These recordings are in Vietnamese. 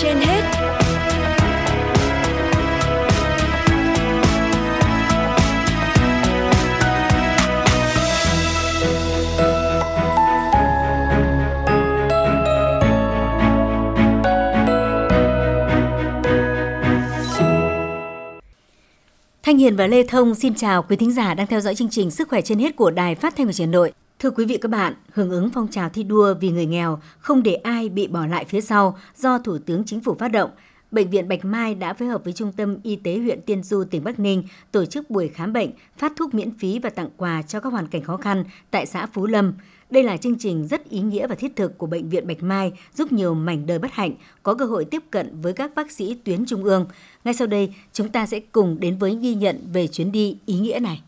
trên hết Thanh Hiền và Lê Thông xin chào quý thính giả đang theo dõi chương trình Sức khỏe trên hết của Đài Phát thanh và Truyền hình Nội. Thưa quý vị các bạn, hưởng ứng phong trào thi đua vì người nghèo, không để ai bị bỏ lại phía sau do Thủ tướng Chính phủ phát động, Bệnh viện Bạch Mai đã phối hợp với Trung tâm Y tế huyện Tiên Du, tỉnh Bắc Ninh tổ chức buổi khám bệnh, phát thuốc miễn phí và tặng quà cho các hoàn cảnh khó khăn tại xã Phú Lâm. Đây là chương trình rất ý nghĩa và thiết thực của Bệnh viện Bạch Mai, giúp nhiều mảnh đời bất hạnh có cơ hội tiếp cận với các bác sĩ tuyến trung ương. Ngay sau đây, chúng ta sẽ cùng đến với ghi nhận về chuyến đi ý nghĩa này.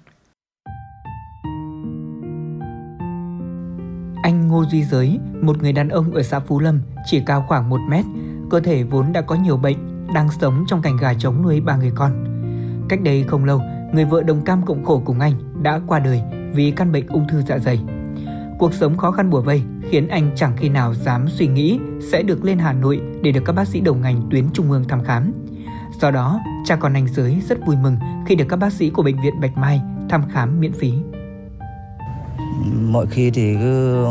Anh Ngô Duy Giới, một người đàn ông ở xã Phú Lâm, chỉ cao khoảng 1 mét, cơ thể vốn đã có nhiều bệnh, đang sống trong cảnh gà trống nuôi ba người con. Cách đây không lâu, người vợ đồng cam cộng khổ cùng anh đã qua đời vì căn bệnh ung thư dạ dày. Cuộc sống khó khăn bủa vây khiến anh chẳng khi nào dám suy nghĩ sẽ được lên Hà Nội để được các bác sĩ đầu ngành tuyến trung ương thăm khám. Do đó, cha con anh Giới rất vui mừng khi được các bác sĩ của bệnh viện Bạch Mai thăm khám miễn phí. Mọi khi thì cứ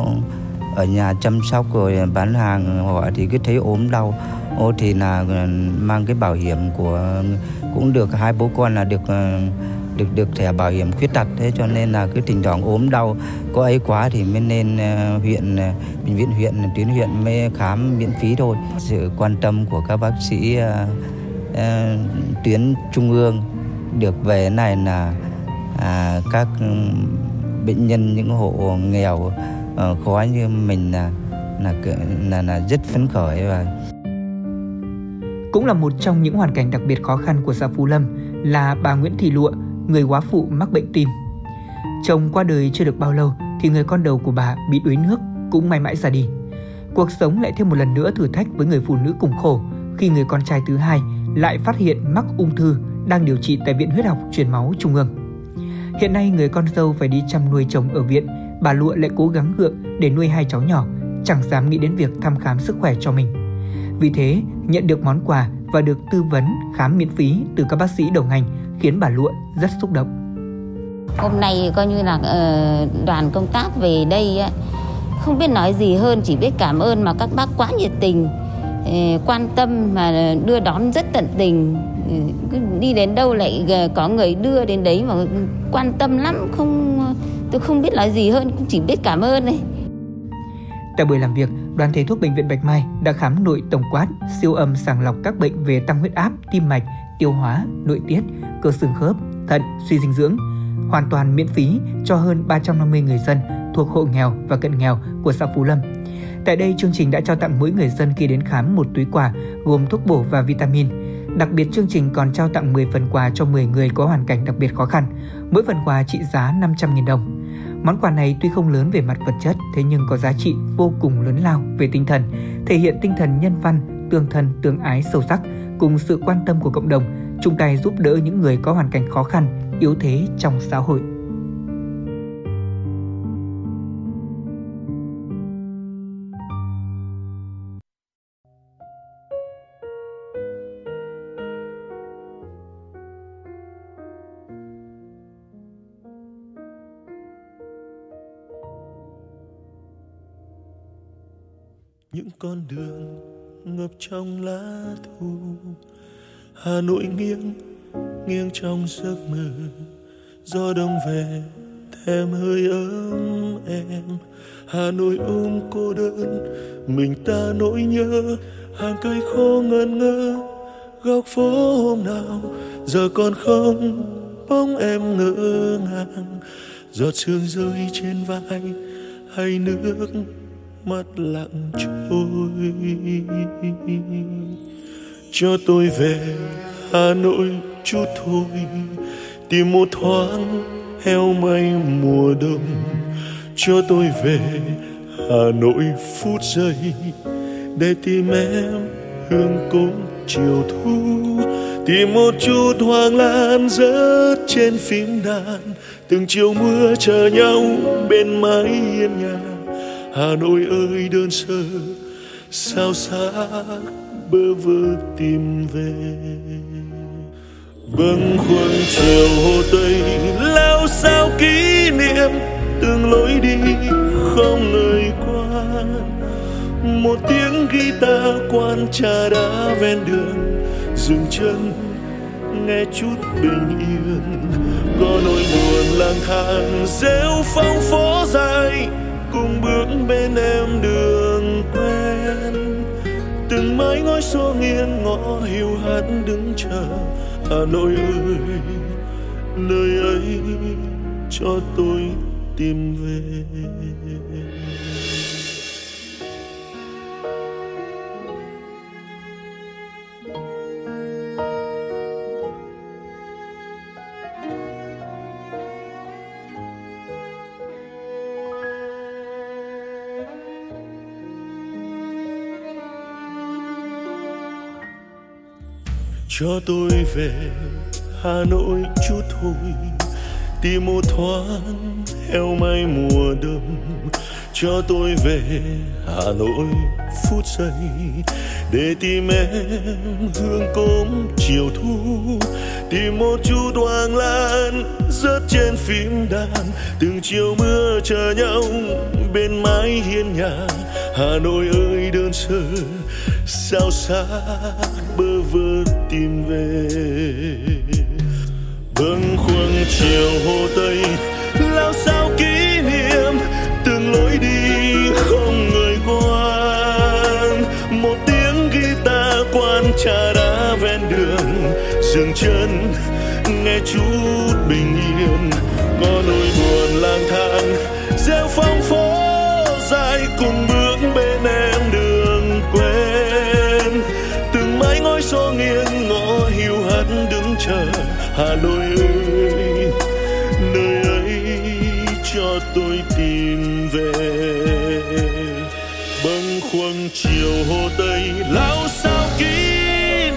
ở nhà chăm sóc rồi bán hàng họ thì cứ thấy ốm đau. Ô thì là ờ, mang cái bảo hiểm của cũng được hai bố con là được ờ, được được thẻ bảo hiểm khuyết tật. Thế cho nên là cứ thỉnh thoảng ốm đau. Có ấy quá thì mới nên ờ, huyện bệnh viện huyện tuyến huyện mới khám miễn phí thôi. Sự quan tâm của các bác sĩ uh, tuyến trung ương được về này là à, các bệnh nhân những hộ nghèo uh, khó như mình là là là, là rất phấn khởi và cũng là một trong những hoàn cảnh đặc biệt khó khăn của xã Phú Lâm là bà Nguyễn Thị Lụa, người quá phụ mắc bệnh tim. Chồng qua đời chưa được bao lâu thì người con đầu của bà bị đuối nước cũng may mãi ra đi. Cuộc sống lại thêm một lần nữa thử thách với người phụ nữ cùng khổ khi người con trai thứ hai lại phát hiện mắc ung thư đang điều trị tại Viện Huyết học Truyền máu Trung ương. Hiện nay người con dâu phải đi chăm nuôi chồng ở viện, bà Lụa lại cố gắng gượng để nuôi hai cháu nhỏ, chẳng dám nghĩ đến việc thăm khám sức khỏe cho mình. Vì thế, nhận được món quà và được tư vấn khám miễn phí từ các bác sĩ đầu ngành khiến bà Lụa rất xúc động. Hôm nay coi như là ờ, đoàn công tác về đây không biết nói gì hơn chỉ biết cảm ơn mà các bác quá nhiệt tình Ờ, quan tâm mà đưa đón rất tận tình. Ừ, đi đến đâu lại ờ, có người đưa đến đấy mà quan tâm lắm không tôi không biết nói gì hơn cũng chỉ biết cảm ơn này Tại buổi làm việc, đoàn thầy thuốc bệnh viện Bạch Mai đã khám nội tổng quát, siêu âm sàng lọc các bệnh về tăng huyết áp, tim mạch, tiêu hóa, nội tiết, cơ xương khớp, thận, suy dinh dưỡng, hoàn toàn miễn phí cho hơn 350 người dân thuộc hộ nghèo và cận nghèo của xã Phú Lâm. Tại đây, chương trình đã trao tặng mỗi người dân khi đến khám một túi quà gồm thuốc bổ và vitamin. Đặc biệt chương trình còn trao tặng 10 phần quà cho 10 người có hoàn cảnh đặc biệt khó khăn, mỗi phần quà trị giá 500.000 đồng. Món quà này tuy không lớn về mặt vật chất, thế nhưng có giá trị vô cùng lớn lao về tinh thần, thể hiện tinh thần nhân văn, tương thân, tương ái sâu sắc cùng sự quan tâm của cộng đồng, chung tay giúp đỡ những người có hoàn cảnh khó khăn, yếu thế trong xã hội. Những con đường ngập trong lá thu. Hà nội nghiêng nghiêng trong giấc mơ. Gió đông về thêm hơi ấm em. Hà nội ôm cô đơn, mình ta nỗi nhớ. Hàng cây khô ngẩn ngơ, góc phố hôm nào. Giờ còn không, bóng em ngỡ ngàng. Giọt sương rơi trên vai, hay nước mắt lặng trôi. Cho tôi về hà nội chút thôi, tìm một thoáng heo may mùa đông. Cho tôi về hà nội phút giây, để tìm em hương cốm chiều thu. Tìm một chút hoàng lan rớt trên phím đàn, từng chiều mưa chờ nhau bên mái hiên nhà. Hà Nội ơi, đơn sơ, sao xác bơ vơ tìm về? Bâng khuâng chiều hồ tây, lao sao kỷ niệm? Từng lối đi không người qua. Một tiếng guitar quan trà đá ven đường, dừng chân, nghe chút bình yên. Có nỗi buồn lang thang, rêu phong phố dài cùng bước bên em đường quen. Từng mái ngói xô nghiêng ngõ hiu hắt đứng chờ. Hà nội ơi, nơi ấy cho tôi tìm về. Cho tôi về hà nội chút thôi. Tìm một thoáng, heo may mùa đông. Cho tôi về hà nội phút giây. Để tìm em hương cốm chiều thu. Tìm một chút hoàng lan, rớt trên phím đàn. Từng chiều mưa chờ nhau bên mái hiên nhà. Hà nội ơi đơn sơ, sao xa bơ vơ tìm về. Bâng khuâng chiều hồ tây, lao sao kỷ niệm, từng lối đi không người quan. Một tiếng guitar quan trà đá ven đường, dừng chân, nghe chút bình yên. Có nỗi hà nội ơi, nơi ấy cho tôi tìm về. Bâng khuâng chiều hồ tây, lao sao kỷ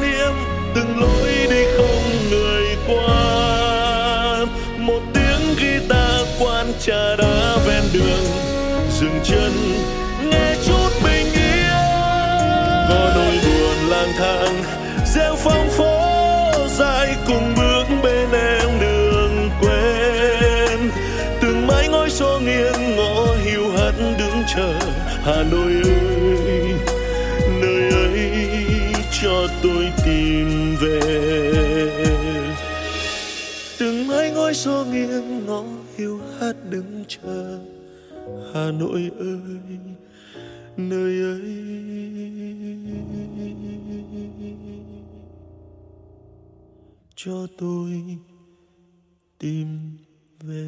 niệm từng lối đi không người qua. Một tiếng guitar quan trà đá ven đường, dừng chân, nghe chút bình yên. Có nỗi buồn lang thang gieo phong phố hà nội ơi, nơi ấy cho tôi tìm về. Từng mái ngói xô nghiêng ngõ hiu hắt đứng chờ. Hà nội ơi, nơi ấy. Cho tôi tìm về.